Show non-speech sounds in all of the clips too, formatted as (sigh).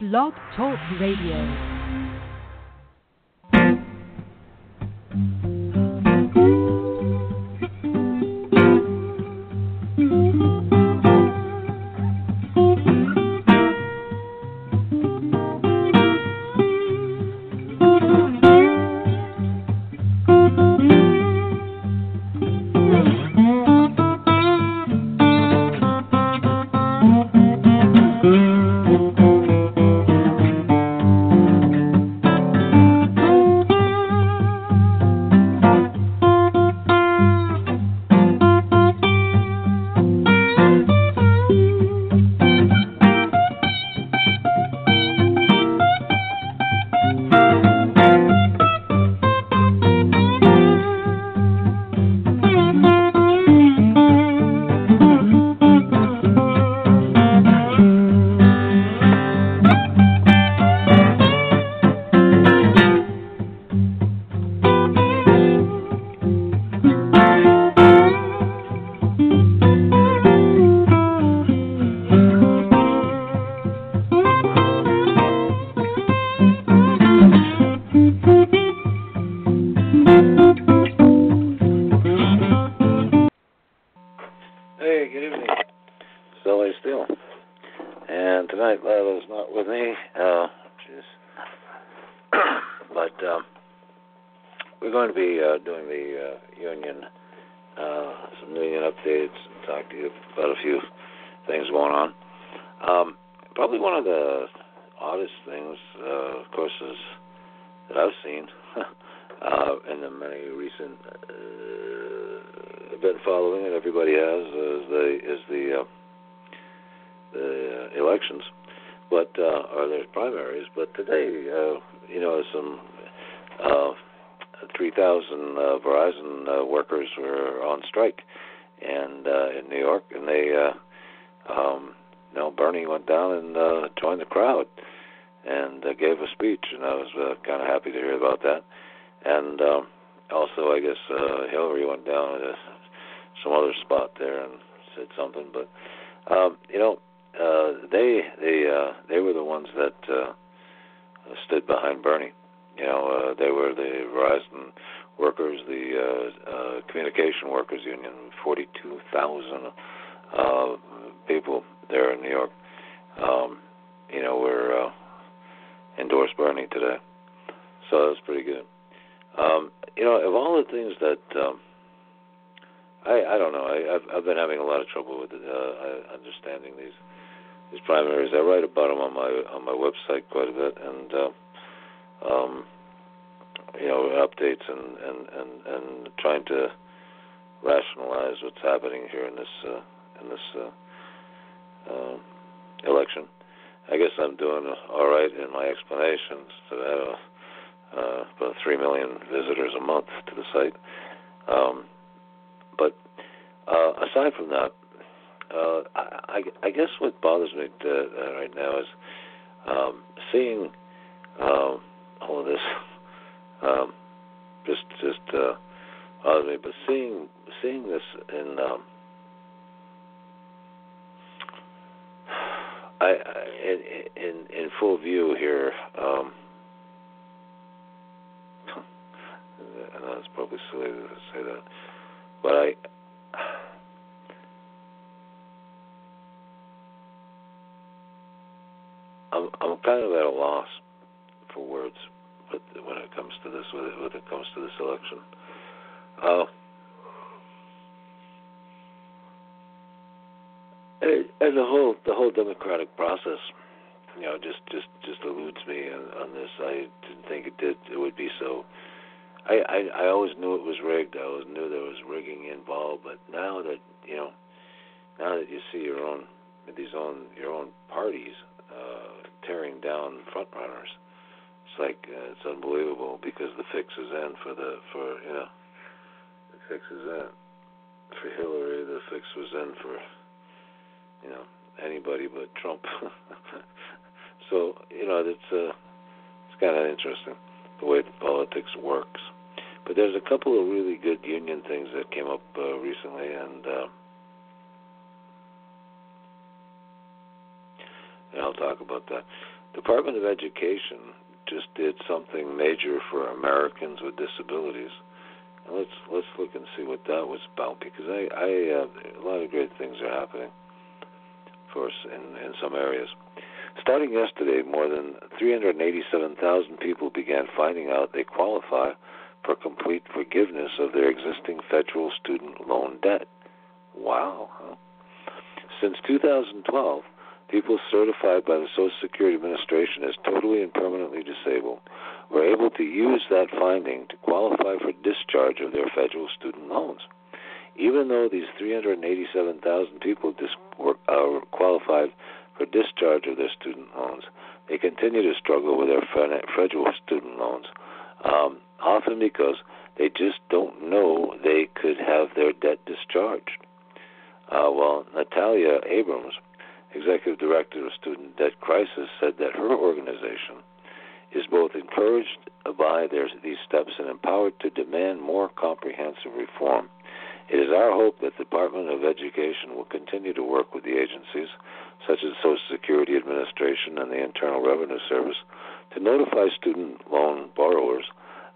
Blog Talk Radio. Elections, but uh, or there's primaries. But today, uh, you know, some uh, 3,000 uh, Verizon uh, workers were on strike, and uh, in New York, and they, uh, um, you know, Bernie went down and uh, joined the crowd and uh, gave a speech, and I was uh, kind of happy to hear about that. And um, also, I guess uh, Hillary went down to some other spot there and said something, but um, you know, uh, they they uh, they were the ones that uh, stood behind Bernie. You know, uh, they were the Verizon workers, the uh, uh, communication workers union, 42,000 uh, people there in New York. Um, you know, were uh, endorsed Bernie today, so that's pretty good. Um, you know, of all the things that um, I I don't know, I, I've I've been having a lot of trouble with uh, understanding these these primaries. I write about them on my on my website quite a bit, and uh, um, you know updates and and and and trying to rationalize what's happening here in this uh, in this uh, uh, election. I guess I'm doing all right in my explanations. So I have uh, about three million visitors a month to the site. Um, but uh, aside from that, uh, I, I guess what bothers me to, uh, right now is um, seeing um, all of this. (laughs) Um, just, just uh, bothers me. But seeing, seeing this in, um, (sighs) I, I in, in in full view here. Um, (laughs) I know it's probably silly to say that, but I. I'm kind of at a loss for words with, when it comes to this when it comes to this election. Uh, and, and the whole the whole democratic process, you know, just just just eludes me on, on this. I didn't think it did it would be so. I, I I always knew it was rigged. I always knew there was rigging involved. But now that you know, now that you see your own these own your own parties uh, tearing down front runners. It's like uh, it's unbelievable because the fix is in for the for you know the fix is in for Hillary. The fix was in for you know anybody but Trump. (laughs) so you know it's uh, it's kind of interesting the way politics works. But there's a couple of really good union things that came up uh, recently, and. Uh, and I'll talk about that. Department of Education just did something major for Americans with disabilities. And let's let's look and see what that was about because I, I uh, a lot of great things are happening for us in, in some areas. Starting yesterday, more than 387,000 people began finding out they qualify for complete forgiveness of their existing federal student loan debt. Wow. Since 2012, people certified by the Social Security Administration as totally and permanently disabled were able to use that finding to qualify for discharge of their federal student loans. Even though these 387,000 people dis- were, uh, qualified for discharge of their student loans, they continue to struggle with their federal student loans, um, often because they just don't know they could have their debt discharged. Uh, well, Natalia Abrams, executive director of Student Debt Crisis, said that her organization is both encouraged by their, these steps and empowered to demand more comprehensive reform. It is our hope that the Department of Education will continue to work with the agencies, such as Social Security Administration and the Internal Revenue Service, to notify student loan borrowers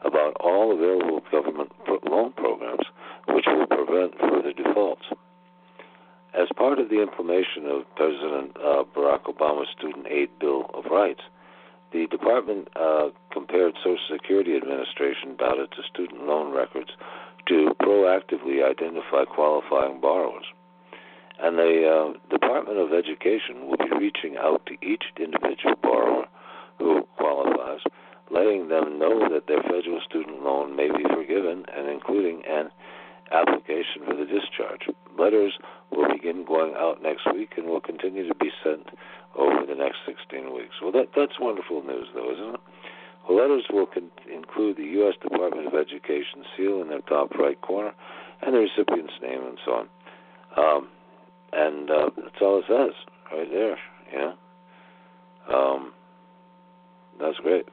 about all available government loan programs which will prevent further defaults. As part of the implementation of President uh, Barack Obama's Student Aid Bill of Rights, the department uh, compared Social Security Administration data to student loan records to proactively identify qualifying borrowers. And the uh, Department of Education will be reaching out to each individual borrower who qualifies, letting them know that their federal student loan may be forgiven and including an application for the discharge. Letters will begin going out next week and will continue to be sent over the next 16 weeks. Well, that that's wonderful news, though, isn't it? The letters will con- include the U.S. Department of Education seal in their top right corner and the recipient's name and so on. Um, and uh, that's all it says right there. You know, um, that's great.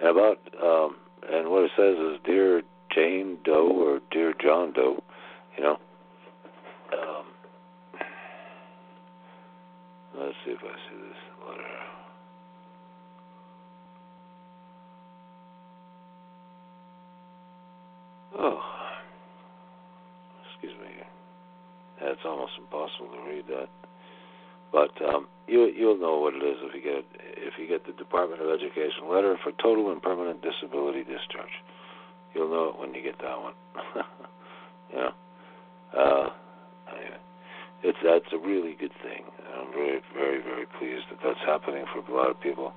And about um, and what it says is, dear Jane Doe or dear John Doe, you know. Um, let's see if I see this letter. Oh, excuse me. That's almost impossible to read that. But um, you you'll know what it is if you get if you get the Department of Education letter for total and permanent disability discharge. You'll know it when you get that one. (laughs) you know, uh, anyway, it's that's a really good thing. I'm very very very pleased that that's happening for a lot of people.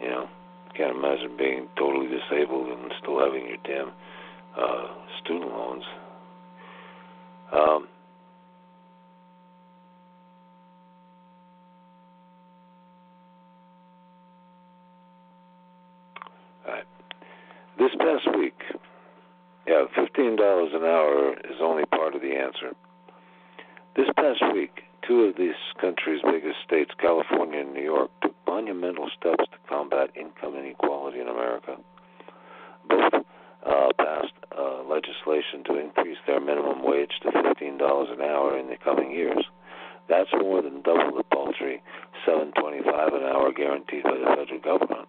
You know, can't imagine being totally disabled and still having your damn uh, student loans. Um, This past week, yeah, fifteen dollars an hour is only part of the answer. This past week, two of this country's biggest states, California and New York, took monumental steps to combat income inequality in America. Both uh, passed uh, legislation to increase their minimum wage to $15 an hour in the coming years. That's more than double the paltry $7.25 an hour guaranteed by the federal government.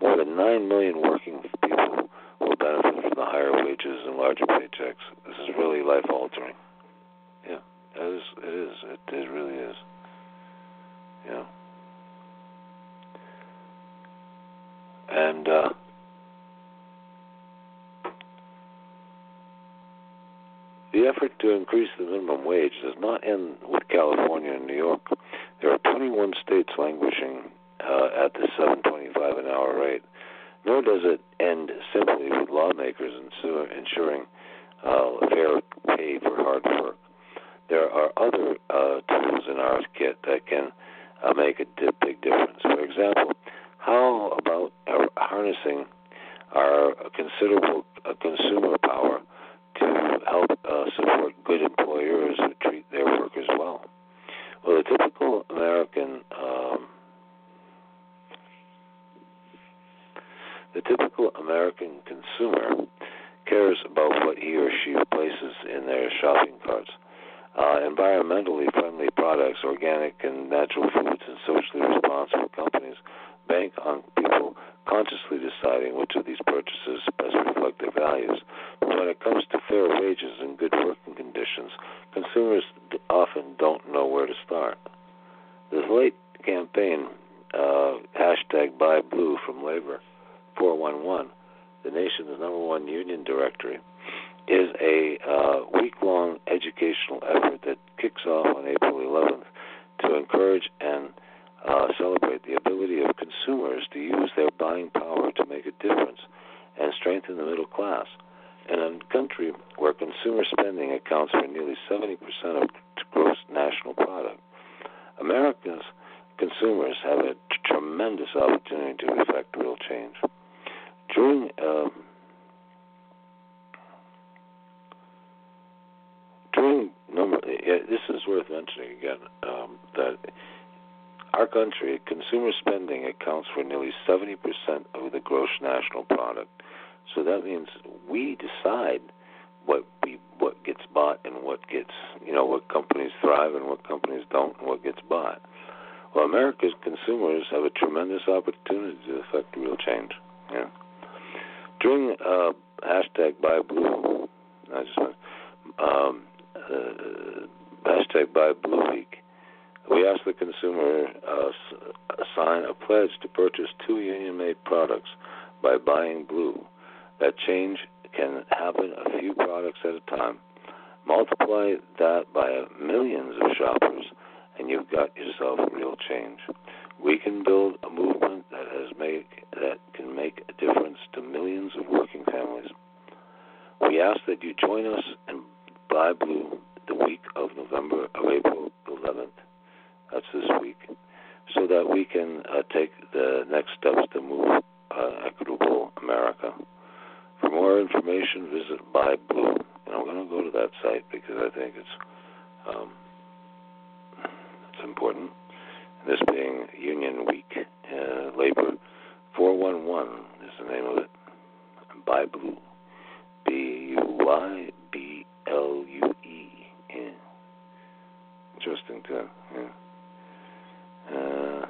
More than 9 million working people will benefit from the higher wages and larger paychecks. This is really life altering. Yeah, it is. It is. It, it really is. Yeah. And uh, the effort to increase the minimum wage does not end with California and New York. There are 21 states languishing uh, at the 7.25 an hour rate. Nor does it end simply with lawmakers ensuring uh, fair pay for hard work. There are other uh, tools in our kit that can uh, make a big difference. For example, how about harnessing our considerable uh, consumer power to help uh, support good employers who treat their workers well? Well, the typical American um, The typical American consumer cares about what he or she places in their shopping carts. Uh, environmentally friendly products, organic and natural foods, and socially responsible companies bank on people consciously deciding which of these purchases best reflect their values. But when it comes to fair wages and good working conditions, consumers often don't know where to start. This late campaign, uh, hashtag Buy Blue from Labor 411, the nation's number one union directory, is a uh, week long educational effort that kicks off on April 11th to encourage and uh, celebrate the ability of consumers to use their buying power to make a difference and strengthen the middle class. In a country where consumer spending accounts for nearly 70% of gross national product, America's consumers have a t- tremendous opportunity to effect real change. During uh, during number, this is worth mentioning again um, that our country, consumer spending accounts for nearly 70% of the gross national product. So that means we decide what we what gets bought and what gets you know what companies thrive and what companies don't and what gets bought. Well, America's consumers have a tremendous opportunity to affect real change. Yeah. During uh, hashtag Buy Blue, I just um, uh, hashtag Buy Blue Week we ask the consumer uh, sign a pledge to purchase two union made products by buying blue. That change can happen a few products at a time. Multiply that by millions of shoppers, and you've got yourself real change. We can build a movement that has make that can make a difference of working families. We ask that you join us and buy blue the week of November of April 11th that's this week. So that we can uh, take the next steps to move uh, equitable America. For more information, visit Buy Blue. And I'm going to go to that site because I think it's um, it's important. This being Union Week, uh, Labor 411 is the name of it. Buy Blue. B Y B L U E. Yeah. Interesting, too. Yeah. Uh,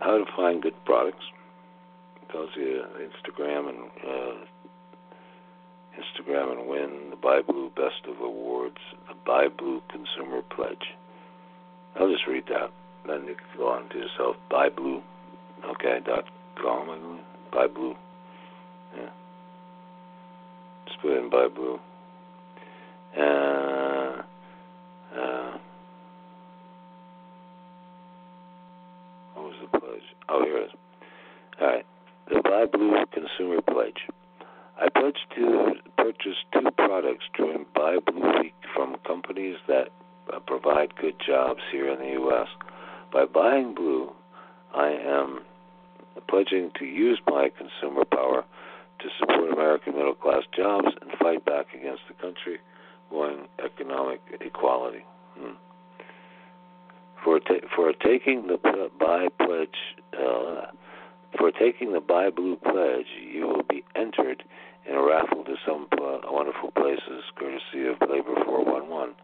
how to find good products. Tells you Instagram and uh, Instagram and win the Buy Blue Best of Awards, the Buy Blue Consumer Pledge. I'll just read that. Then you can go on to yourself. Buy Blue. Okay. Dot com. Buy Blue. Yeah. Just put in Buy Blue. Uh, uh, what was the pledge? Oh, here it is. All right. The Buy Blue Consumer Pledge. Good jobs here in the U.S. By buying blue, I am pledging to use my consumer power to support American middle class jobs and fight back against the country going economic equality. Hmm. For ta- for taking the buy pledge uh, for taking the buy blue pledge, you will be entered in a raffle to some pl- wonderful places, courtesy of Labor 411.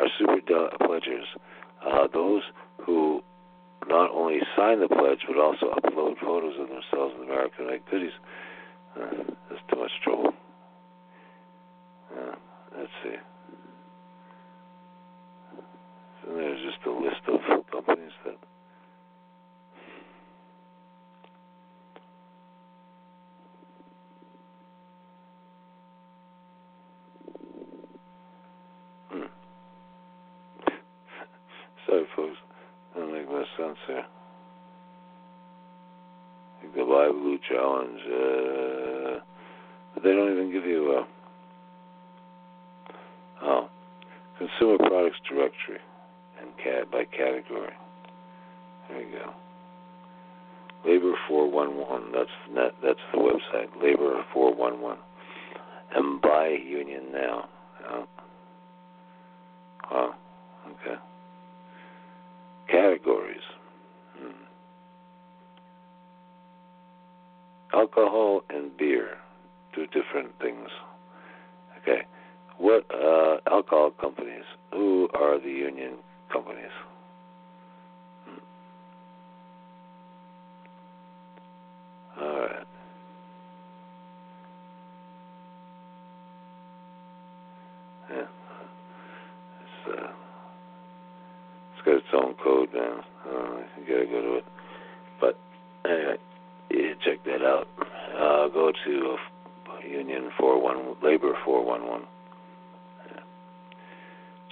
Our super pledgers, uh, those who not only sign the pledge but also upload photos of themselves in American Make Goodies. Uh, that's too much trouble. Uh, let's see. There's just a list of companies that. Hmm. Sorry, folks. Doesn't make The Live Blue Challenge. Uh, they don't even give you a. Oh, Consumer Products Directory and cat by category. There you go. Labor 411. That's net. That's the website. Labor 411. And buy Union now. Oh. Wow. Okay alcohol and beer, two different things. Okay, what uh, alcohol companies? Who are the union companies? 411, Labor 411.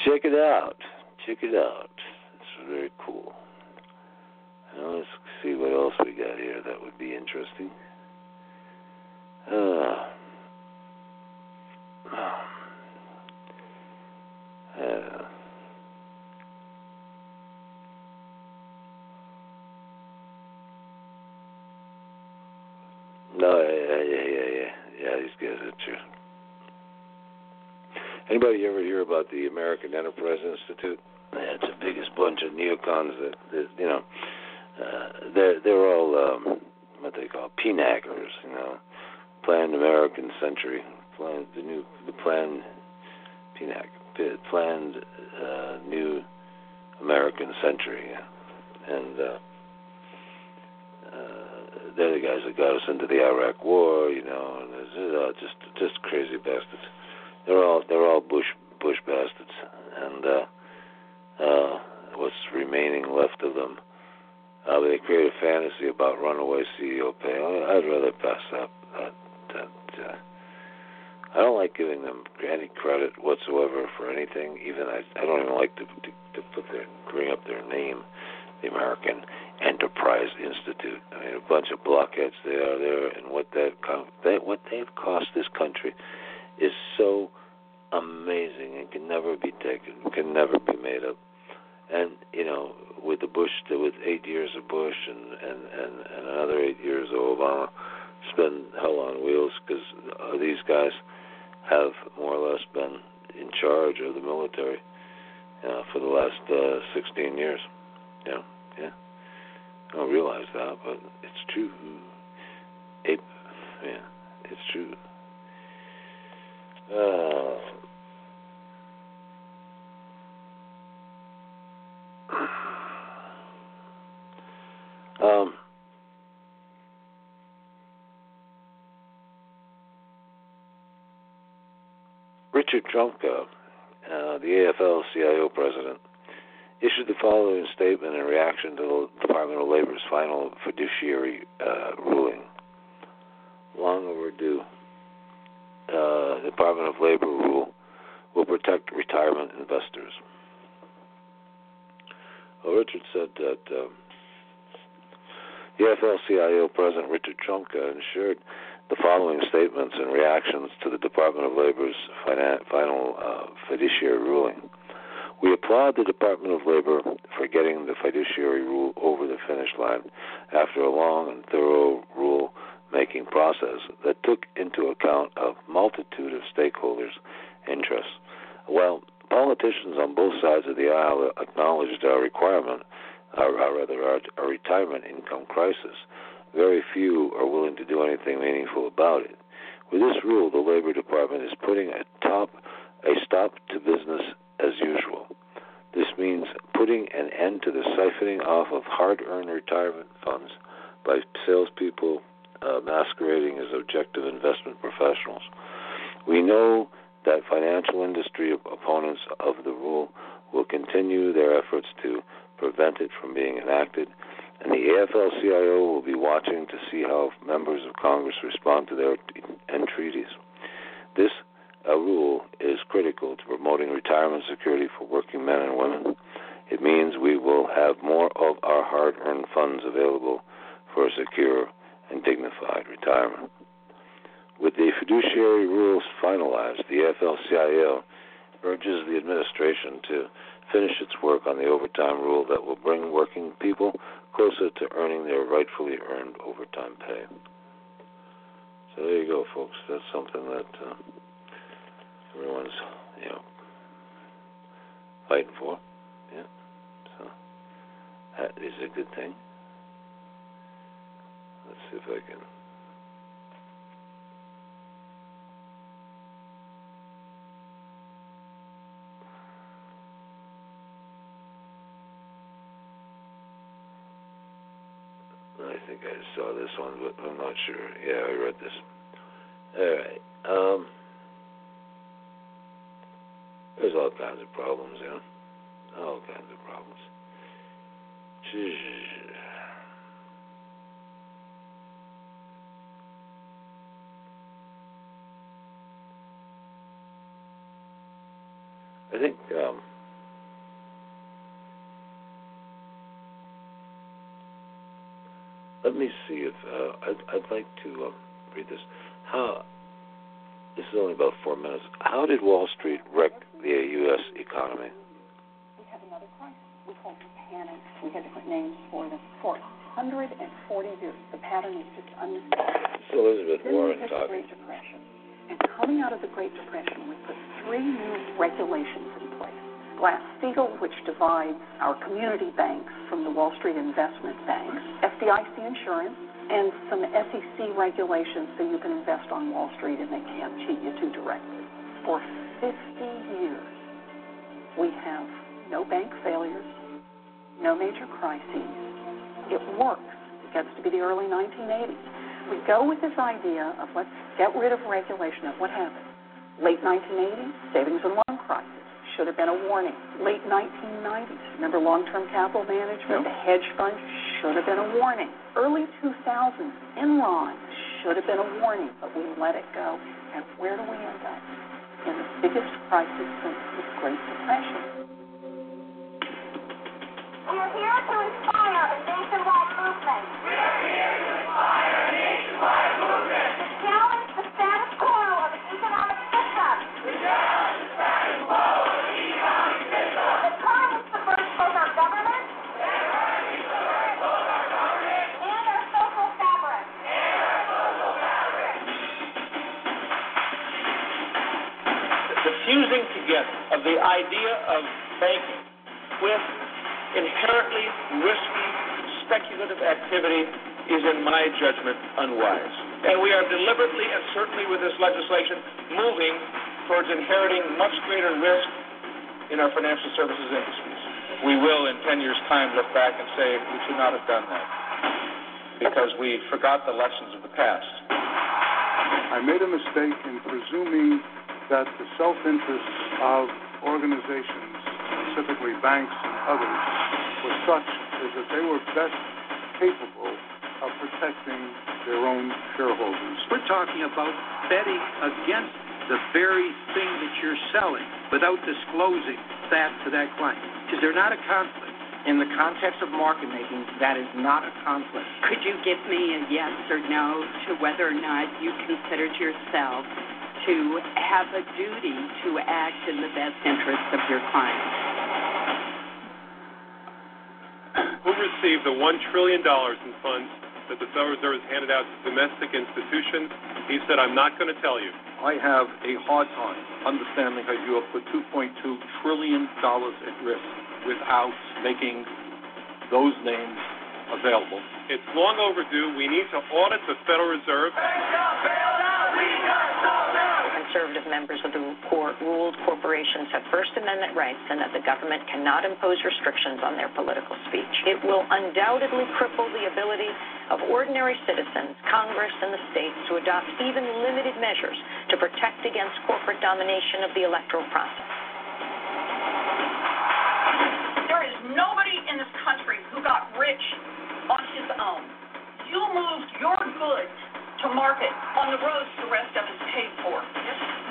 Check it out. Check it out. It's very cool. Now let's see what else we got here that would be interesting. Uh, um. Guys are true. Anybody ever hear about the American Enterprise Institute? Yeah, it's the biggest bunch of neocons that, that you know. Uh, they're they're all um, what they call PNACers, you know, Planned American Century, planned the new the planned PNAC, planned uh, new American Century, and uh, they're the guys that got us into the Iraq War, you know, and it's, uh, just just crazy bastards. They're all they're all Bush Bush bastards, and uh, uh, what's remaining left of them. Uh, they create a fantasy about runaway CEO pay. I'd rather pass that. that, that uh, I don't like giving them any credit whatsoever for anything. Even I, I don't even like to, to to put their bring up their name, the American Enterprise Institute. I mean, a bunch of blockheads they are there, and what that they, what they've cost this country is so amazing and can never be taken, can never be made up. And you know, with the Bush, with eight years of Bush and and and, and another eight years of Obama, been hell on wheels because uh, these guys have more or less been in charge of the military uh, for the last uh, 16 years. Yeah, yeah. I don't realize that, but it's true. It, yeah, it's true. Uh, um, Richard Trumka, uh, the AFL-CIO president, issued the following statement in reaction to the Department of Labor's final fiduciary uh, ruling. Long overdue. Uh, Department of Labor rule will protect retirement investors. Well, Richard said that um, the AFL-CIO President Richard Trumka ensured the following statements and reactions to the Department of Labor's final uh, fiduciary ruling. We applaud the Department of Labor for getting the fiduciary rule over the finish line after a long and thorough rule making process that took into account a multitude of stakeholders' interests. While politicians on both sides of the aisle acknowledged our requirement, or, rather our retirement income crisis, very few are willing to do anything meaningful about it. With this rule, the Labor Department is putting a top a stop to business as usual. Means putting an end to the siphoning off of hard-earned retirement funds by salespeople uh, masquerading as objective investment professionals. We know that financial industry opponents of the rule will continue their efforts to prevent it from being enacted, and the AFL-CIO will be watching to see how members of Congress respond to their entreaties. This uh, rule is critical to promoting retirement security for working men and women. It means we will have more of our hard-earned funds available for a secure and dignified retirement. With the fiduciary rules finalized, the AFL-CIO urges the administration to finish its work on the overtime rule that will bring working people closer to earning their rightfully earned overtime pay. So there you go, folks. That's something that uh, everyone's you know fighting for. Yeah, so that is a good thing. Let's see if I can. I think I saw this one, but I'm not sure. Yeah, I read this. All right. Um, there's all kinds of problems, you know. All kinds of problems. I think um, let me see if uh, I'd, I'd like to um, read this. How this is only about four minutes. How did Wall Street wreck the U.S. economy? We had another crisis. We called it panic. We had different names for them. For 140 years, the pattern is just unmistakable. It's Elizabeth Then Warren the talking. Great Depression. And coming out of the Great Depression, we put three new regulations in place. Glass-Steagall, which divides our community banks from the Wall Street investment banks, FDIC insurance, and some SEC regulations so you can invest on Wall Street and they can't cheat you too directly. For 50 years, we have no bank failures, no major crises. It works. It gets to be the early 1980s. We go with this idea of let's get rid of regulation of what happened. Late 1980s, savings and loan crisis should have been a warning. Late 1990s, remember long-term capital management, the hedge fund should have been a warning. Early 2000s, Enron should have been a warning, but we let it go. And where do we end up? In the biggest crisis since the Great Depression. We are here to inspire a nationwide movement. We are here to inspire a nationwide movement. Of the idea of banking with inherently risky speculative activity is, in my judgment, unwise. And we are deliberately and certainly with this legislation moving towards inheriting much greater risk in our financial services industries. We will, in 10 years' time, look back and say we should not have done that because we forgot the lessons of the past. I made a mistake in presuming that the self interests of organizations, specifically banks and others, were such as that they were best capable of protecting their own shareholders. We're talking about betting against the very thing that you're selling without disclosing that to that client. Is there not a conflict? In the context of market making, that is not a conflict. Could you give me a yes or no to whether or not you considered yourself to have a duty to act in the best interest of your clients. Who received the $1 trillion in funds that the Federal Reserve has handed out to domestic institutions? He said, I'm not going to tell you. I have a hard time understanding how you have put $2.2 trillion at risk without making those names available. It's long overdue. We need to audit the Federal Reserve. Conservative members of the court ruled corporations have First Amendment rights and that the government cannot impose restrictions on their political speech. It will undoubtedly cripple the ability of ordinary citizens, Congress, and the states to adopt even limited measures to protect against corporate domination of the electoral process. There is nobody in this country who got rich on his own. You moved your goods to market on the roads the rest of us paid for.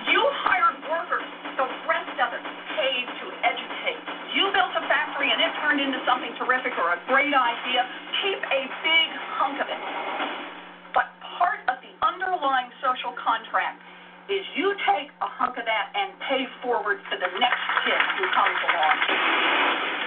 You hired workers, the rest of us paid to educate. You built a factory and it turned into something terrific or a great idea. Keep a big hunk of it. But part of the underlying social contract is you take a hunk of that and pay forward for the next kid who comes along.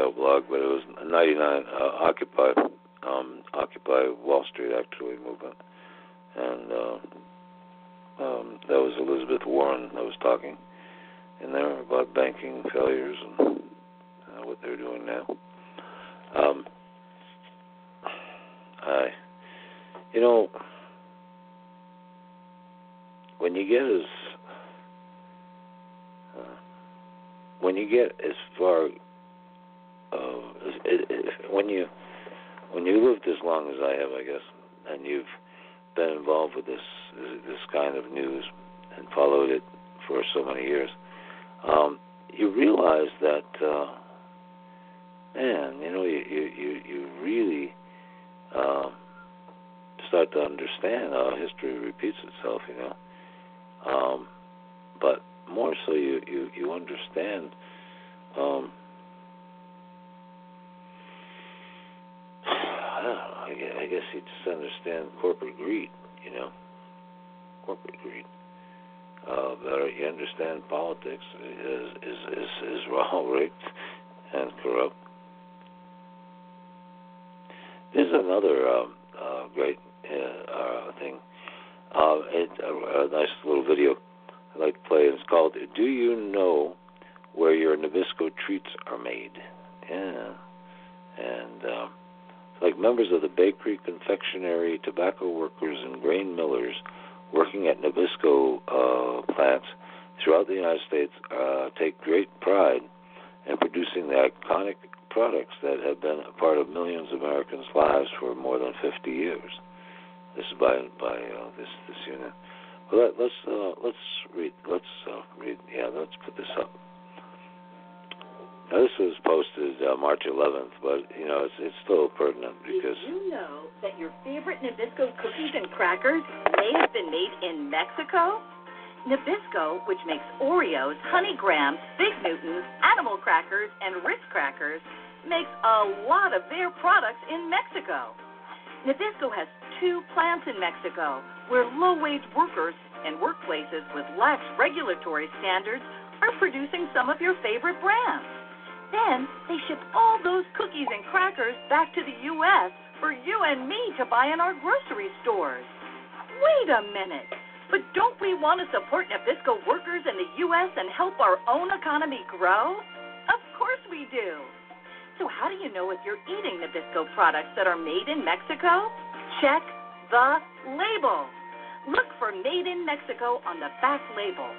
AFL-CIO blog, but it was 99 uh, Occupy um, Occupy Wall Street actually movement, and uh, um, that was Elizabeth Warren that was talking in there about banking failures and uh, what they're doing now. Um, I, you know, when you get as uh, when you get as far uh, when you when you lived as long as I have, I guess, and you've been involved with this this kind of news and followed it for so many years, um, you realize that, uh, man, you know, you you you really uh, start to understand how history repeats itself, you know. Um, but more so, you you you understand. Um, I guess, I guess you just understand corporate greed, you know, corporate greed. Uh, better you understand politics is is is is raw (laughs) rigged and corrupt. There's another um, uh, great uh, uh, thing. Uh, it, a, a nice little video I like to play. It's called "Do You Know Where Your Nabisco Treats Are Made?" Yeah, and. Um, like members of the bakery, confectionery, tobacco workers, and grain millers working at Nabisco uh, plants throughout the United States uh, take great pride in producing the iconic products that have been a part of millions of Americans' lives for more than 50 years. This is by by uh, this this unit. Well, let, let's uh, let's read. Let's uh, read. Yeah, let's put this up. Now, this was posted uh, March 11th, but you know it's it's still pertinent because. Did you know that your favorite Nabisco cookies and crackers may have been made in Mexico? Nabisco, which makes Oreos, Honey Grahams, Fig Newtons, Animal Crackers, and Ritz Crackers, makes a lot of their products in Mexico. Nabisco has two plants in Mexico where low wage workers and workplaces with lax regulatory standards are producing some of your favorite brands. Then they ship all those cookies and crackers back to the U.S. for you and me to buy in our grocery stores. Wait a minute. But don't we want to support Nabisco workers in the U.S. and help our own economy grow? Of course we do. So, how do you know if you're eating Nabisco products that are made in Mexico? Check the label. Look for Made in Mexico on the back label.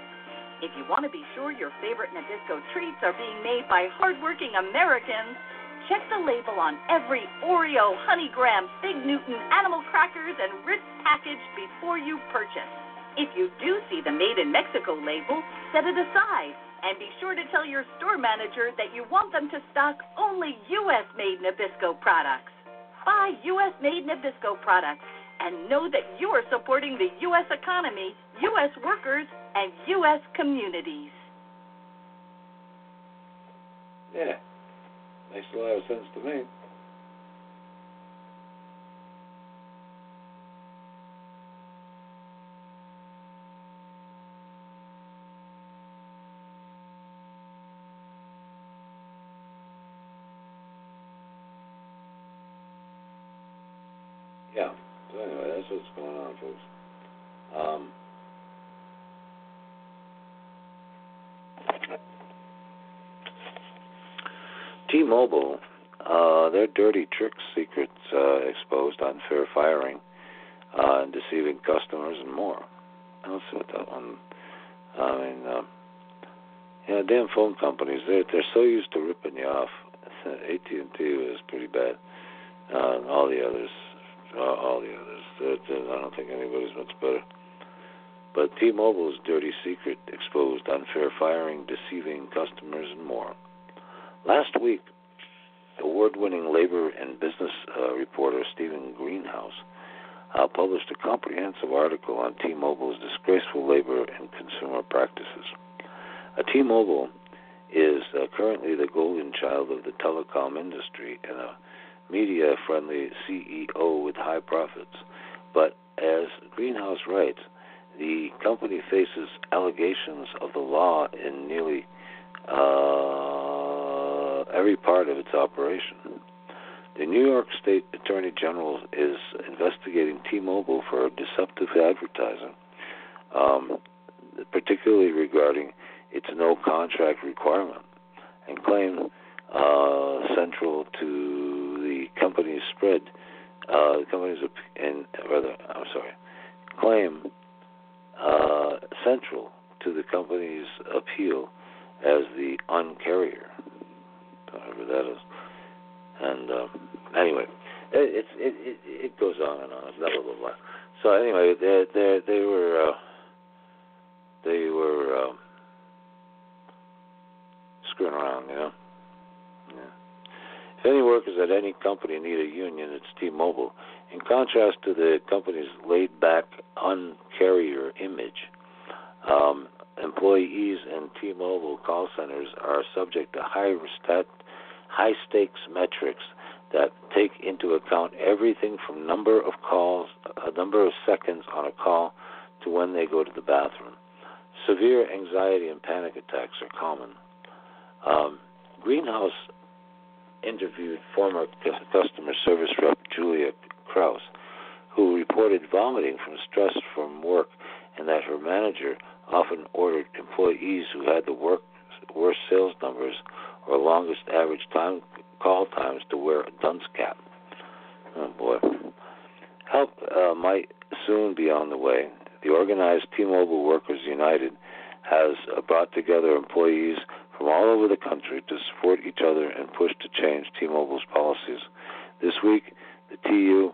If you want to be sure your favorite Nabisco treats are being made by hardworking Americans, check the label on every Oreo, Honey Graham, Fig Newton, Animal Crackers, and Ritz package before you purchase. If you do see the Made in Mexico label, set it aside and be sure to tell your store manager that you want them to stock only U.S. made Nabisco products. Buy U.S. made Nabisco products and know that you are supporting the U.S. economy, U.S. workers, and U.S. communities. Yeah, makes a lot of sense to me. Yeah. So anyway, that's what's going on, folks. Um, T-Mobile, uh, their dirty tricks, secrets uh, exposed, unfair firing, uh, and deceiving customers, and more. Let's see what that one. I mean, uh, yeah, damn phone companies. They're they're so used to ripping you off. (laughs) AT and T is pretty bad. Uh, and all the others, uh, all the others. They're, they're, I don't think anybody's much better. But T-Mobile's dirty secret exposed: unfair firing, deceiving customers, and more. Last week, award-winning labor and business uh, reporter Steven Greenhouse uh, published a comprehensive article on T-Mobile's disgraceful labor and consumer practices. Uh, T-Mobile is uh, currently the golden child of the telecom industry and a media-friendly CEO with high profits. But as Greenhouse writes, the company faces allegations of the law in nearly uh, every part of its operation. The New York State Attorney General is investigating T-Mobile for deceptive advertising, um, particularly regarding its no contract requirement, and claim uh, central to the company's spread, uh, the company's and rather, I'm sorry, claim uh, central to the company's appeal as the uncarrier, whatever that is. And um, anyway, it, it it it goes on and on, blah blah blah. blah. So anyway, they they they were uh, they were uh, screwing around, you know. Yeah. If any workers at any company need a union, it's T-Mobile. In contrast to the company's laid-back, uncarrier image, um, employees in T-Mobile call centers are subject to high stat, high stakes metrics that take into account everything from number of calls, a number of seconds on a call, to when they go to the bathroom. Severe anxiety and panic attacks are common. Um, Greenhouse interviewed former customer service rep Julia Kraus, who reported vomiting from stress from work and that her manager often ordered employees who had the work, worst sales numbers or longest average time call times to wear a dunce cap. Oh boy. Help uh, might soon be on the way. The organized T-Mobile Workers United has uh, brought together employees from all over the country to support each other and push to change T-Mobile's policies. This week, the TU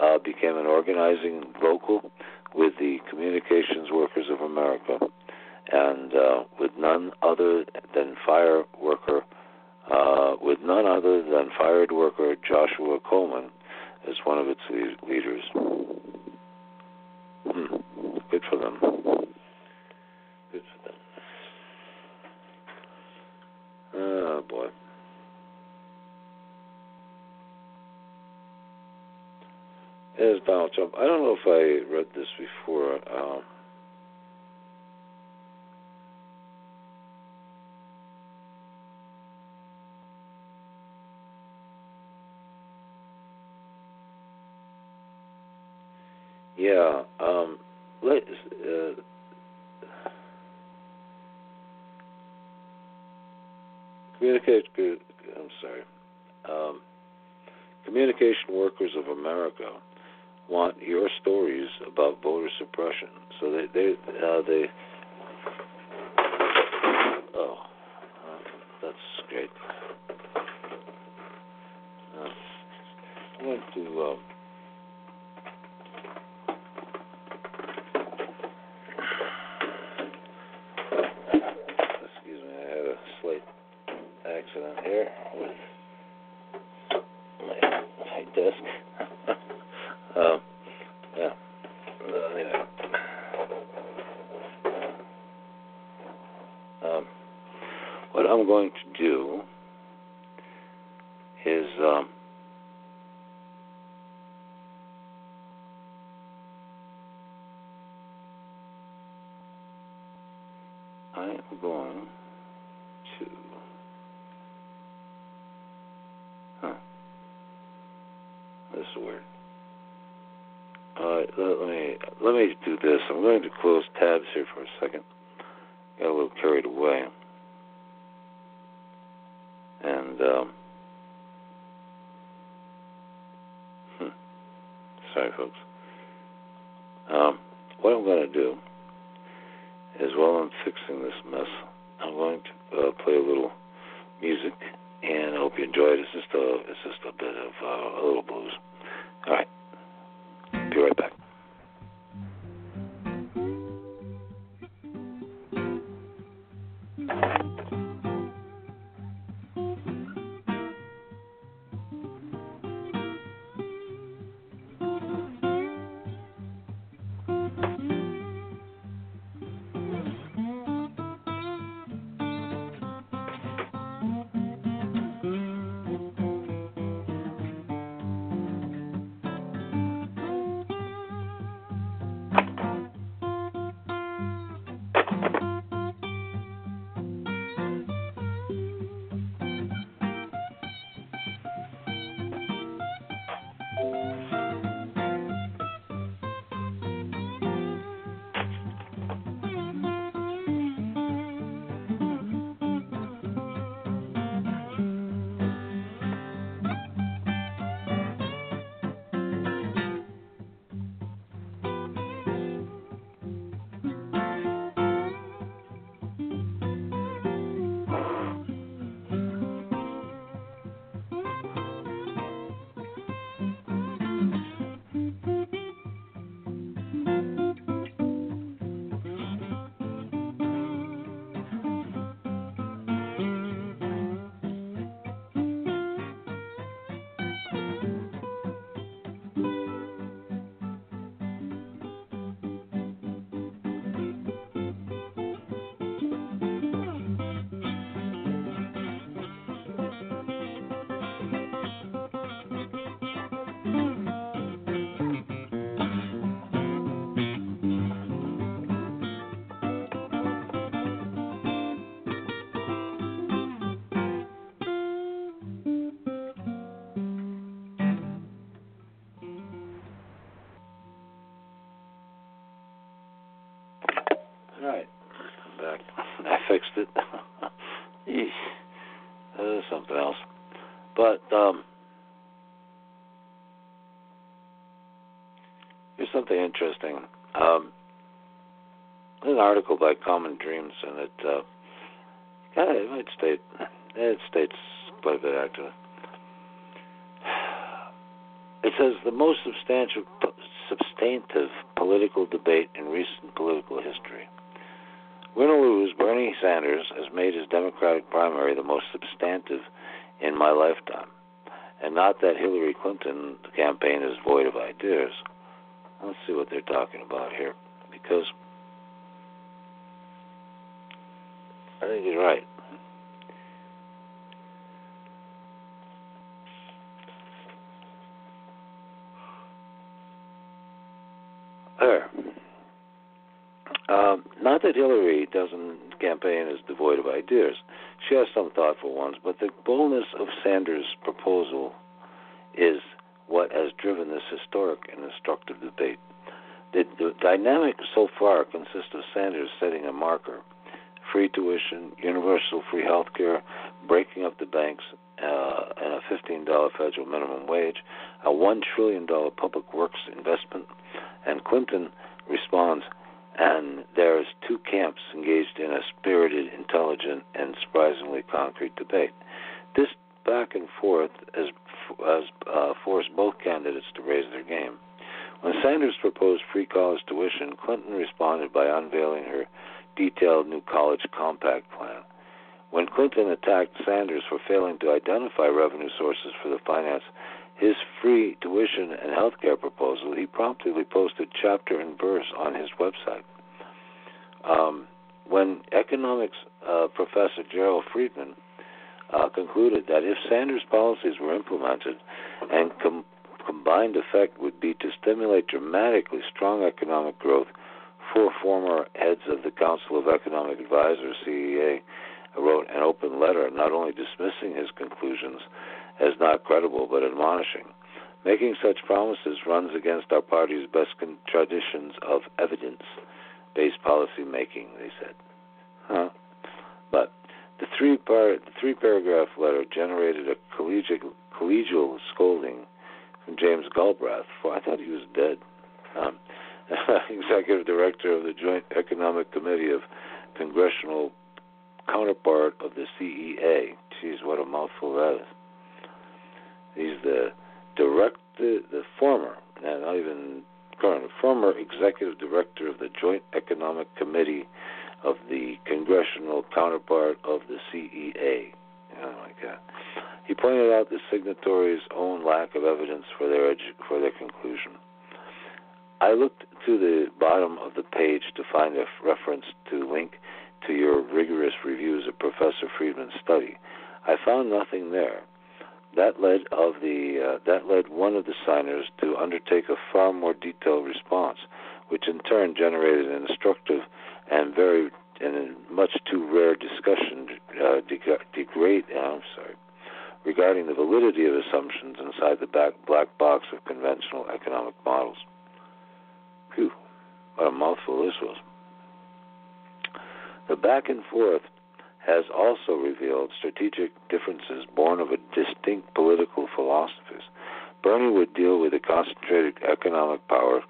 uh, became an organizing vocal with the Communications Workers of America and uh, with none other than fire worker uh, with none other than fired worker Joshua Coleman as one of its leaders. Hmm. Good for them. Good for them. Oh boy. There's Donald Trump. I don't know if I read this before. Um, yeah. Um, let, uh, communicate. I'm sorry. Um, Communication Workers of America want your stories about voter suppression. So they they uh, they. But um, here's something interesting. Um, an article by Common Dreams, and it uh, kind of state it states quite a bit actually. It says the most substantial, substantive political debate in recent political history. Win or lose, Bernie Sanders has made his Democratic primary the most substantive in my lifetime. And not that Hillary Clinton campaign is void of ideas. Let's see what they're talking about here. Because I think he's right. There. Um, not that Hillary doesn't campaign is devoid of ideas. She has some thoughtful ones, but the boldness of Sanders' proposal is what has driven this historic and instructive debate. The, the dynamic so far consists of Sanders setting a marker free tuition, universal free health care, breaking up the banks, uh, and a $15 federal minimum wage, a $1 trillion public works investment, and Clinton responds, and there's two camps engaged in a spirited, intelligent, and surprisingly concrete debate. This back and forth has, has uh, forced both candidates to raise their game. When Sanders proposed free college tuition, Clinton responded by unveiling her detailed new college compact plan. When Clinton attacked Sanders for failing to identify revenue sources for the finance his free tuition and health care proposal, he promptly posted chapter and verse on his website. Um, when economics uh, professor Gerald Friedman uh, concluded that if Sanders' policies were implemented and com- combined effect would be to stimulate dramatically strong economic growth, four former heads of the Council of Economic Advisors, CEA, wrote an open letter not only dismissing his conclusions as not credible but admonishing. Making such promises runs against our party's best traditions of evidence based policy making, they said. Huh? But the three part three paragraph letter generated a collegial collegial scolding from James Galbraith, for I thought he was dead. Um, (laughs) executive director of the Joint Economic Committee of Congressional counterpart of the CEA. Geez, what a mouthful that is. He's the direct, the, former, and not even current, former executive director of the Joint Economic Committee of the congressional counterpart of the CEA. Oh my God. He pointed out the signatories' own lack of evidence for their edu- for their conclusion. I looked to the bottom of the page to find a reference to link to your rigorous reviews of Professor Friedman's study. I found nothing there. That led of the uh, that led one of the signers to undertake a far more detailed response, which in turn generated an instructive and very and much too rare discussion uh, degrade. Uh, I'm sorry, regarding the validity of assumptions inside the back, black box of conventional economic models. Phew, what a mouthful this was. The back and forth has also revealed strategic differences born of a distinct political philosophies. Bernie would deal with concentrated economic power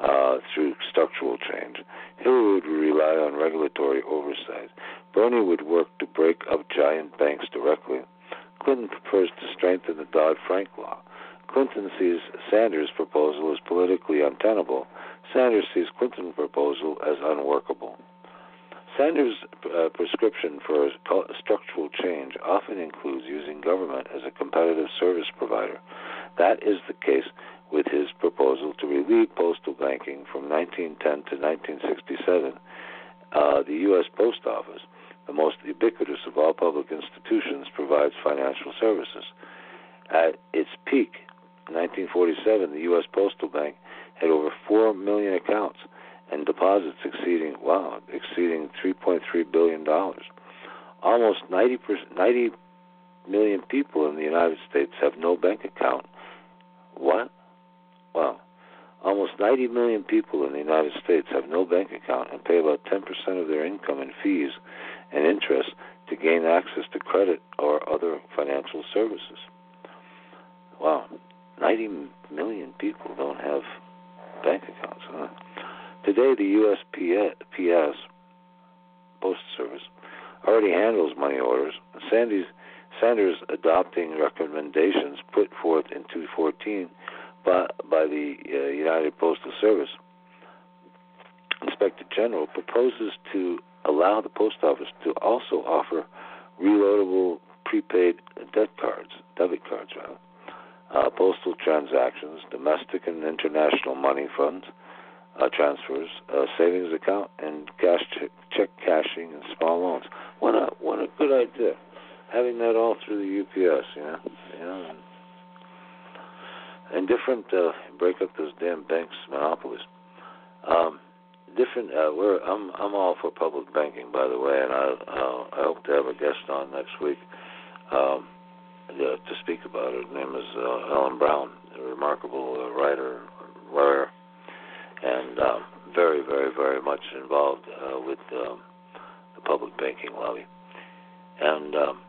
uh, through structural change. Hillary would rely on regulatory oversight. Bernie would work to break up giant banks directly. Clinton prefers to strengthen the Dodd Frank law. Clinton sees Sanders' proposal as politically untenable. Sanders sees Clinton's proposal as unworkable. Sanders' uh, prescription for structural change often includes using government as a competitive service provider. That is the case with his proposal to relieve postal banking from 1910 to 1967. Uh, the U.S. Post Office, the most ubiquitous of all public institutions, provides financial services. At its peak, in 1947, the U.S. Postal Bank had over 4 million accounts and deposits exceeding wow exceeding 3.3 billion dollars. Almost 90 90 million people in the United States have no bank account. What? Wow. Almost 90 million people in the United States have no bank account and pay about 10% of their income in fees and interest to gain access to credit or other financial services. Wow, 90 million people don't have bank accounts. Huh? Today, the USPS, Postal Service, already handles money orders. Sandy's, Sanders adopting recommendations put forth in 2014 by, by the uh, United Postal Service. Inspector General proposes to allow the post office to also offer reloadable prepaid debt cards, debit cards, rather, uh, postal transactions, domestic and international money funds, uh, transfers, uh, savings account, and cash check, check cashing and small loans. What a what a good idea! Having that all through the UPS, you know, you know, and, and different uh, break up those damn banks monopolies. Um, different. Uh, we're I'm I'm all for public banking, by the way, and I uh, I hope to have a guest on next week um, to, to speak about it. Her name is uh, Ellen Brown, a remarkable uh, writer, lawyer, and um, very very very much involved uh, with um, the public banking lobby, and. Um,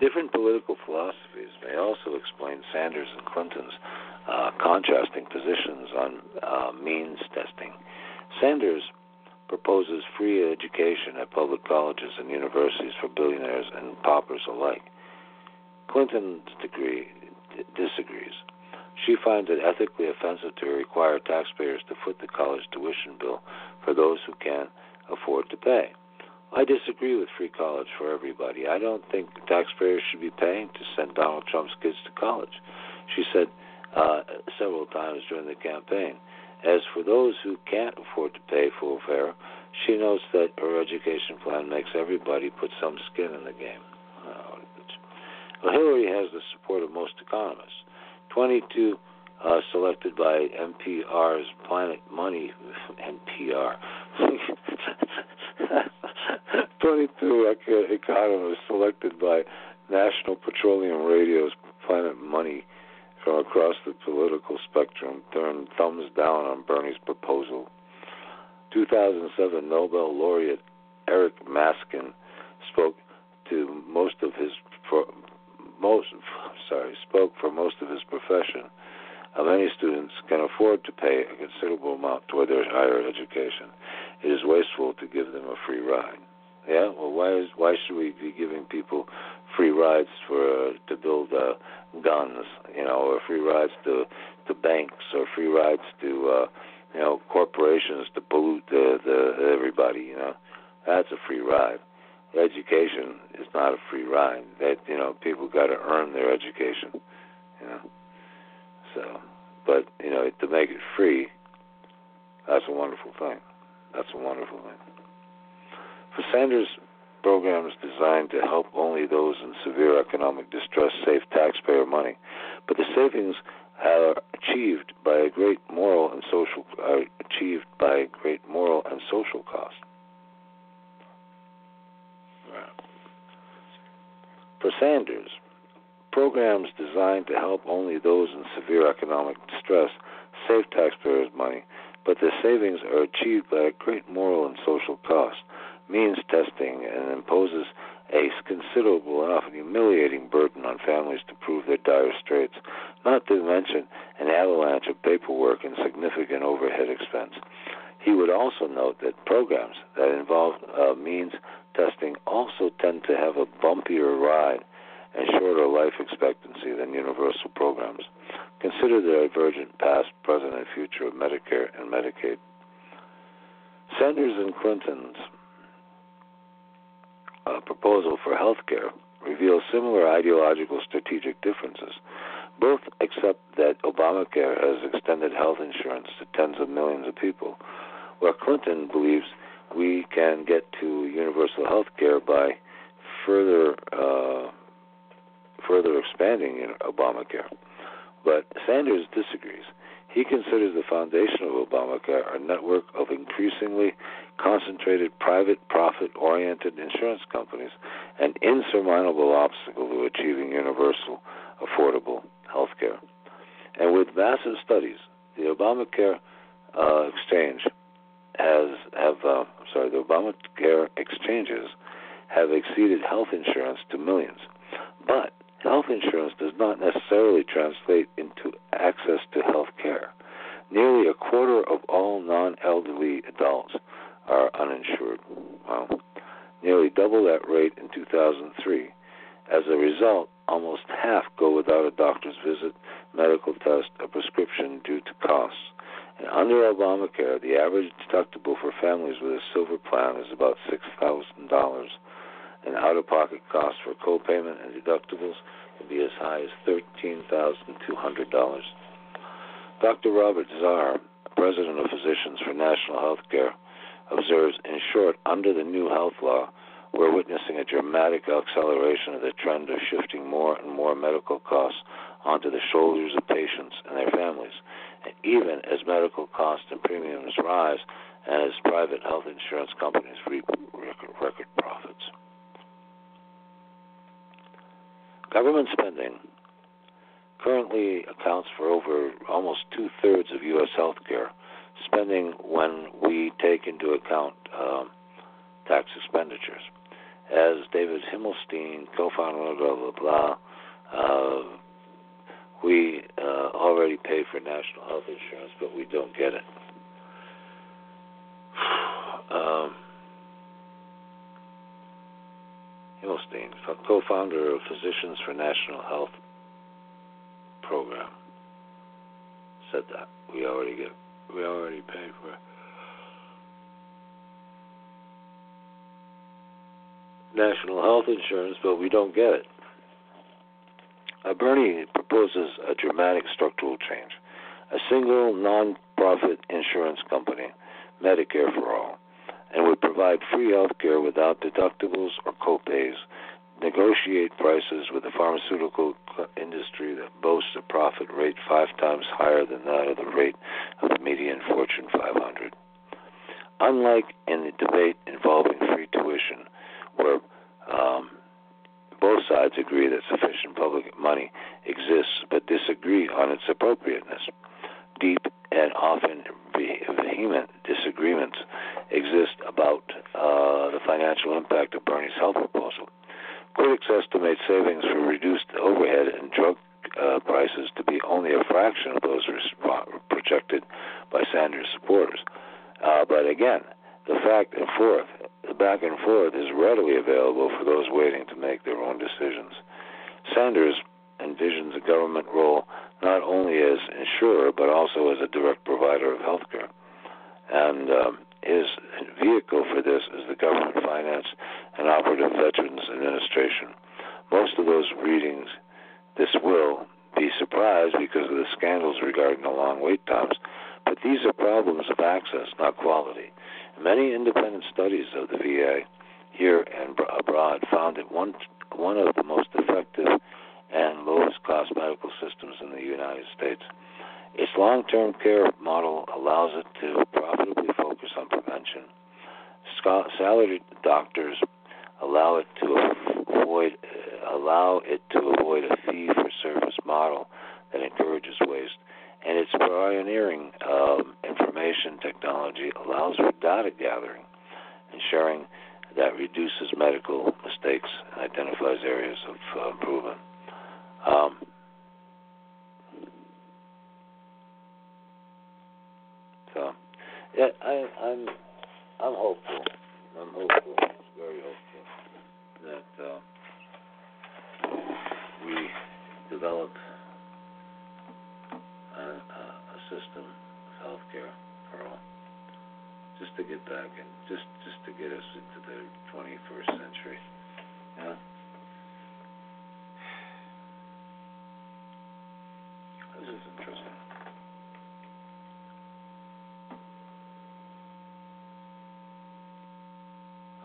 Different political philosophies may also explain Sanders and Clinton's uh, contrasting positions on uh, means testing. Sanders proposes free education at public colleges and universities for billionaires and paupers alike. Clinton's degree d- disagrees. She finds it ethically offensive to require taxpayers to foot the college tuition bill for those who can't afford to pay. I disagree with free college for everybody. I don't think taxpayers should be paying to send Donald Trump's kids to college. She said uh, several times during the campaign. As for those who can't afford to pay full fare, she notes that her education plan makes everybody put some skin in the game. Well, Hillary has the support of most economists. 22 uh, selected by NPR's Planet Money, (laughs) NPR. (laughs) 22 economists selected by National Petroleum Radio's Planet Money from across the political spectrum turned thumbs down on Bernie's proposal. 2007 Nobel laureate Eric Maskin spoke to most of his most sorry spoke for most of his profession. Uh, many students can afford to pay a considerable amount toward their higher education. It is wasteful to give them a free ride. Yeah, well, why is why should we be giving people free rides for uh, to build uh, guns, you know, or free rides to to banks, or free rides to uh, you know corporations to pollute the, the everybody, you know? That's a free ride. Education is not a free ride. That you know, people got to earn their education, you know. So, but you know, to make it free, that's a wonderful thing. That's a wonderful thing. For Sanders, programs designed to help only those in severe economic distress save taxpayer money, but the savings are achieved by a great moral and social are achieved by a great moral and social cost. For Sanders, programs designed to help only those in severe economic distress save taxpayers money, but the savings are achieved by a great moral and social cost means testing and imposes a considerable and often humiliating burden on families to prove their dire straits, not to mention an avalanche of paperwork and significant overhead expense. He would also note that programs that involve uh, means testing also tend to have a bumpier ride and shorter life expectancy than universal programs. Consider the divergent past, present, and future of Medicare and Medicaid. Sanders and Clinton's uh, proposal for health care reveals similar ideological strategic differences. Both accept that Obamacare has extended health insurance to tens of millions of people, while Clinton believes we can get to universal health care by further uh, further expanding Obamacare. But Sanders disagrees. He considers the foundation of Obamacare a network of increasingly concentrated private profit oriented insurance companies, an insurmountable obstacle to achieving universal, affordable health care. And with massive studies, the Obamacare uh, exchange has have uh, sorry the Obamacare exchanges have exceeded health insurance to millions, but health insurance does not necessarily translate into access to health care. Nearly a quarter of all non-elderly adults are uninsured. Wow. Nearly double that rate in 2003. As a result, almost half go without a doctor's visit, medical test, or prescription due to costs. And under Obamacare, the average deductible for families with a silver plan is about $6,000. And out of pocket costs for copayment and deductibles can be as high as $13,200. Dr. Robert Zarr, president of Physicians for National Health Care, observes in short, under the new health law, we're witnessing a dramatic acceleration of the trend of shifting more and more medical costs onto the shoulders of patients and their families. And even as medical costs and premiums rise, and as private health insurance companies reap record, record profits. Government spending currently accounts for over almost two thirds of U.S. health care spending when we take into account um, tax expenditures. As David Himmelstein, co-founder of blah blah blah, uh, we uh, already pay for national health insurance, but we don't get it. (sighs) Um, Himmelstein, co-founder of Physicians for National Health Program, said that we already get, we already pay for it. national health insurance, but we don't get it. Uh, Bernie proposes a dramatic structural change. A single non-profit insurance company, Medicare for All, and would provide free health care without deductibles or copays, negotiate prices with the pharmaceutical industry that boasts a profit rate five times higher than that of the rate of the median Fortune 500. Unlike in the debate involving free tuition, where um, both sides agree that sufficient public money exists but disagree on its appropriateness. Deep and often vehement disagreements exist about uh, the financial impact of Bernie's health proposal. Critics estimate savings from reduced overhead and drug uh, prices to be only a fraction of those projected by Sanders' supporters. Uh, but again, the fact and forth, the back and forth is readily available for those waiting to make their own decisions. Sanders envisions a government role not only as insurer but also as a direct provider of health care. And um, his vehicle for this is the Government Finance and Operative Veterans Administration. Most of those readings, this will be surprised because of the scandals regarding the long wait times, but these are problems of access, not quality. Many independent studies of the VA here and abroad found it one one of the most effective and lowest cost medical systems in the United States. Its long term care model allows it to profitably focus on prevention. Salaried doctors allow it to avoid allow it to avoid a fee for service model that encourages waste and its pioneering um, information technology allows for data gathering and sharing that reduces medical mistakes and identifies areas of uh, improvement. Um, so, yeah, I, I'm I'm hopeful. I'm hopeful, very hopeful that uh, we develop a, a system of healthcare all, just to get back and just just to get us into the 21st century. Yeah. This is interesting.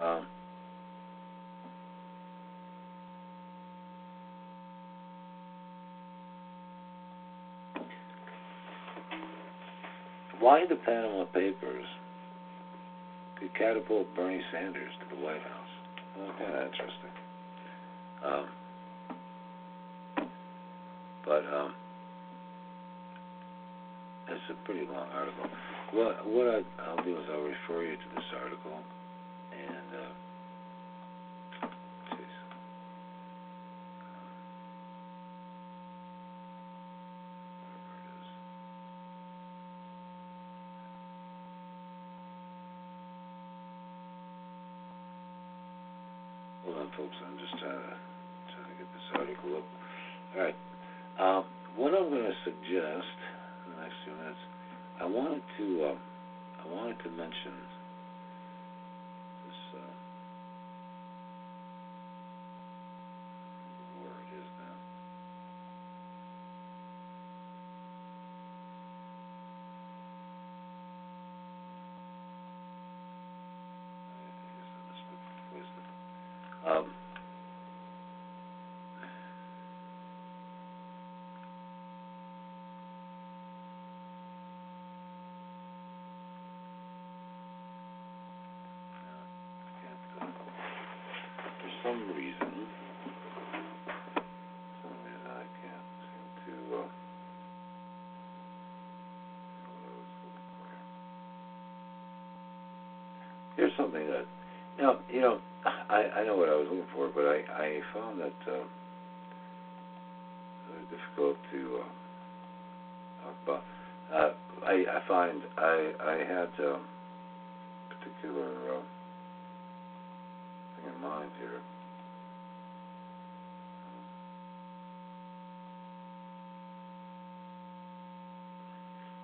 Um, why the Panama Papers could catapult Bernie Sanders to the White House. Okay, interesting. Um, but um, it's a pretty long article. what what I, I'll do is I'll refer you to this article, and uh, jeez. Wherever it is. Hold on, folks. I'm just trying to trying to get this article up. All right. Um, what I'm going to suggest in the next few minutes, I wanted to uh, I wanted to mention this. Uh, where it is now. I guess I misplaced it. Um, some reason, I can't seem to. Uh. Here's something that, now you know, I I know what I was looking for, but I I found that uh, very difficult to uh, talk about. Uh, I I find I I had um, particular. Uh, thing in mind here.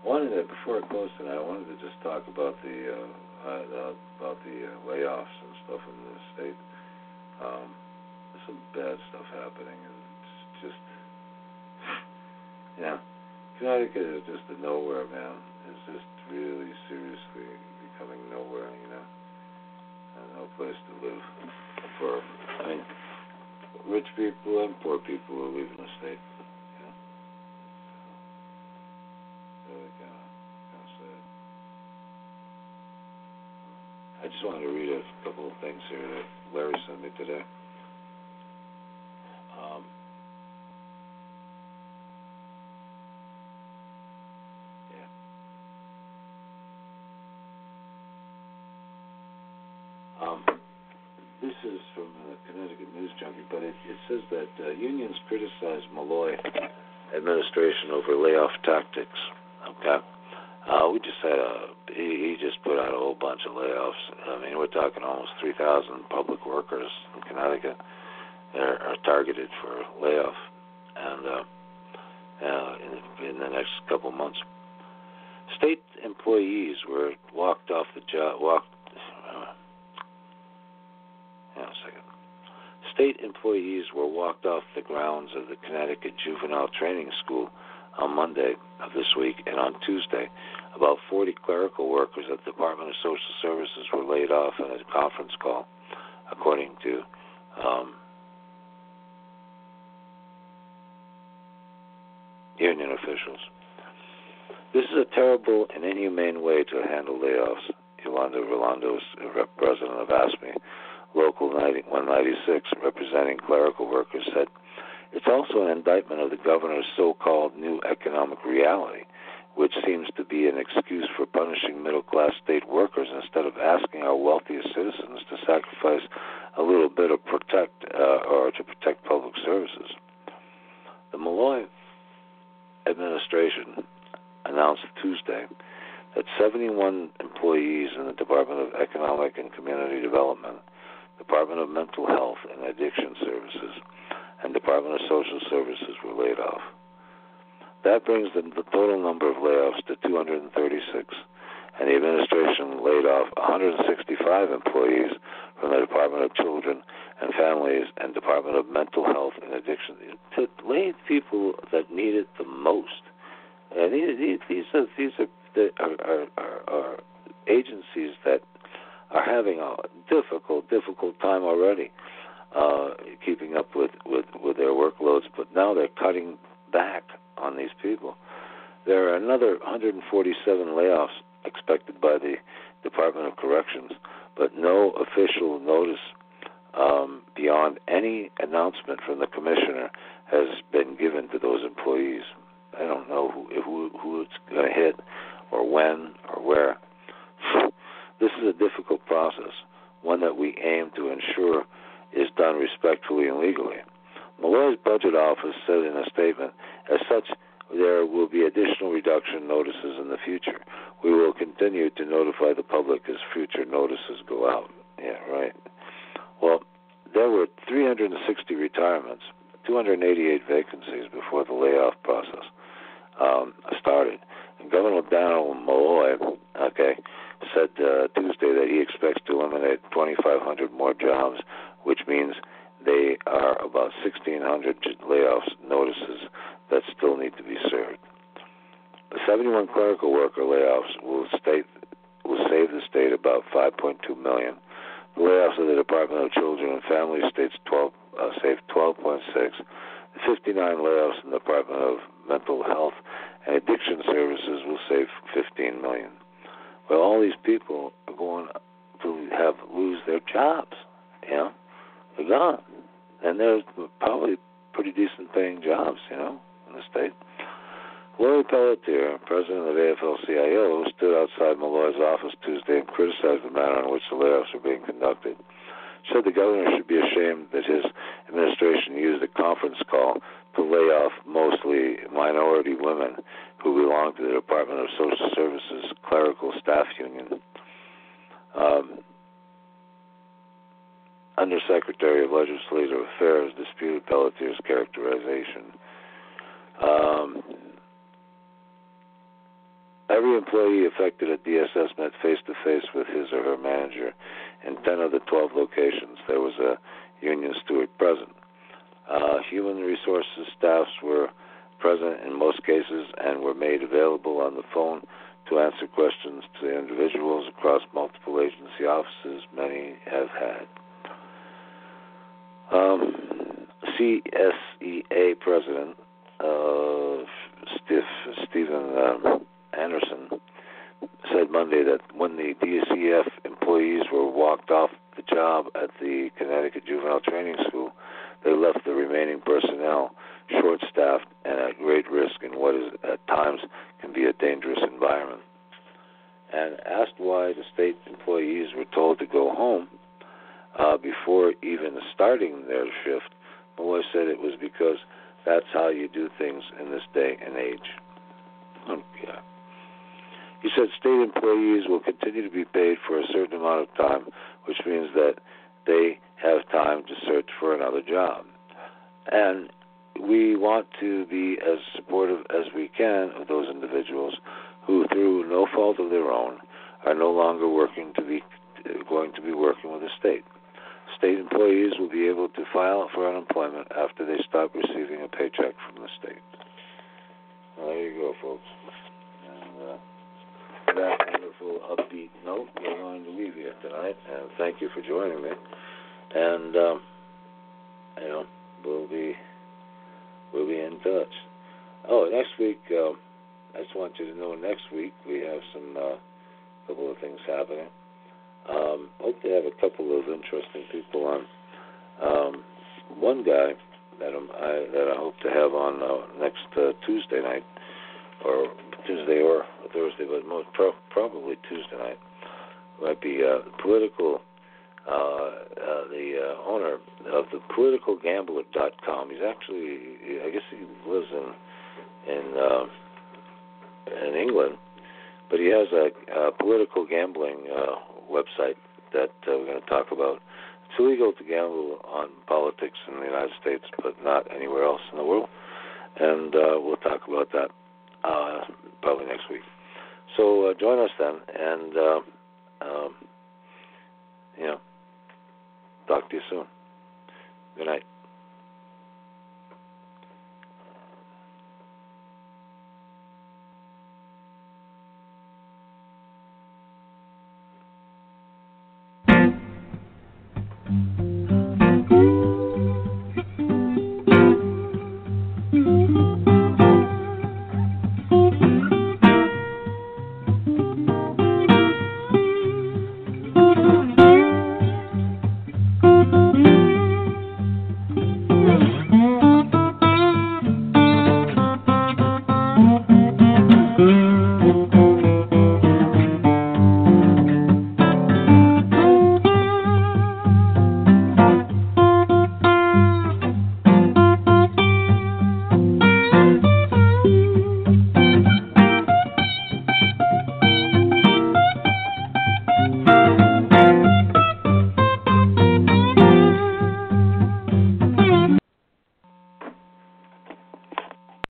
Wanted to, before I close tonight, I wanted to just talk about the uh, uh, about the uh, layoffs and stuff in the state. Um, some bad stuff happening, and it's just, know, Connecticut is just a nowhere, man. It's just really seriously becoming nowhere, you know and no place to live for I mean rich people and poor people are leaving the state. Yeah. Really kinda kinda sad. I just wanted to read a couple of things here that Larry sent me today. Um, yeah. Um, this is from the Connecticut News Junkie, but it, it says that uh, unions criticize Malloy administration over layoff tactics. Okay, uh, we just had a he, he just put out a whole bunch of layoffs. I mean, we're talking almost 3,000 public workers in Connecticut are, are targeted for layoff, and uh, uh, in, in the next couple months. State employees were walked off the job. Walked. Uh, Hang on a second. State employees were walked off the grounds of the Connecticut Juvenile Training School on Monday of this week, and on Tuesday, about 40 clerical workers at the Department of Social Services were laid off in a conference call, according to um, union officials. This is a terrible and inhumane way to handle layoffs, Yolanda Rolando, rep president of AFSCME, Local 90, 196, representing clerical workers, said, It's also an indictment of the governor's so called new economic reality, which seems to be an excuse for punishing middle class state workers instead of asking our wealthiest citizens to sacrifice a little bit of protect uh, or to protect public services. The Malloy administration announced Tuesday that 71 employees in the Department of Economic and Community Development, Department of Mental Health and Addiction Services, and Department of Social Services were laid off. That brings the, the total number of layoffs to 236, and the administration laid off 165 employees from the Department of Children and Families and Department of Mental Health and Addiction to lay people that need it the most. Uh, and these, these are these are, are, are, are agencies that are having a difficult, difficult time already uh, keeping up with, with, with their workloads, but now they're cutting back on these people. There are another 147 layoffs expected by the Department of Corrections, but no official notice um, beyond any announcement from the commissioner has been given to those employees. I don't know who who, who it's going to hit or when or where. (sighs) This is a difficult process, one that we aim to ensure is done respectfully and legally. Malloy's budget office said in a statement, as such, there will be additional reduction notices in the future. We will continue to notify the public as future notices go out. Yeah, right. Well, there were 360 retirements, 288 vacancies before the layoff process um, started. And Governor Dannel Malloy, okay, said uh, Tuesday that he expects to eliminate 2,500 more jobs, which means they are about 1,600 layoffs notices that still need to be served. The 71 clerical worker layoffs will state will save the state about 5.2 million. The layoffs of the Department of Children and Families States 12 uh, saved 12.6. The 59 layoffs in the Department of Mental Health and Addiction Services will save 15 million. Well, all these people are going to have lose their jobs. You know, they're gone, and there's probably pretty decent paying jobs. You know, in the state. Lori Pelletier, president of AFL-CIO, stood outside Malloy's office Tuesday and criticized the manner in which the layoffs are being conducted. Said the governor should be ashamed that his administration used a conference call to lay off mostly minority women who belong to the Department of Social Services Clerical Staff Union. Um, Undersecretary of Legislative Affairs disputed Pelletier's characterization. Um, every employee affected at DSS met face to face with his or her manager. In 10 of the 12 locations, there was a union steward present. Uh, human resources staffs were present in most cases and were made available on the phone to answer questions to individuals across multiple agency offices many have had. Um, CSEA President uh, Stephen um, Anderson said Monday that when the DCF employees were walked off the job at the Connecticut Juvenile Training School, they left the remaining personnel short staffed and at great risk in what is at times can be a dangerous environment. And asked why the state employees were told to go home uh, before even starting their shift, Malloy said it was because that's how you do things in this day and age. Yeah. He said state employees will continue to be paid for a certain amount of time, which means that they have time to search for another job. And we want to be as supportive as we can of those individuals who, through no fault of their own, are no longer working to be going to be working with the state. State employees will be able to file for unemployment after they stop receiving a paycheck from the state. Well, there you go, folks. And, uh, that wonderful upbeat note, we're going to leave here tonight, and thank you for joining me. And um, you know, we'll be we'll be in touch. Oh, next week, um, I just want you to know, next week we have some uh, couple of things happening. Um, hope to have a couple of interesting people on. Um, one guy that I'm, I that I hope to have on uh, next uh, Tuesday night, or Tuesday or Thursday, but most pro- probably Tuesday night. Might be uh, political. Uh, uh, the uh, owner of the politicalgambler.com. He's actually, I guess he lives in in uh, in England, but he has a, a political gambling uh, website that uh, we're going to talk about. It's illegal to gamble on politics in the United States, but not anywhere else in the world. And uh, we'll talk about that uh, probably next week. So uh, join us then, and uh, um, you know, talk to you soon. Good night.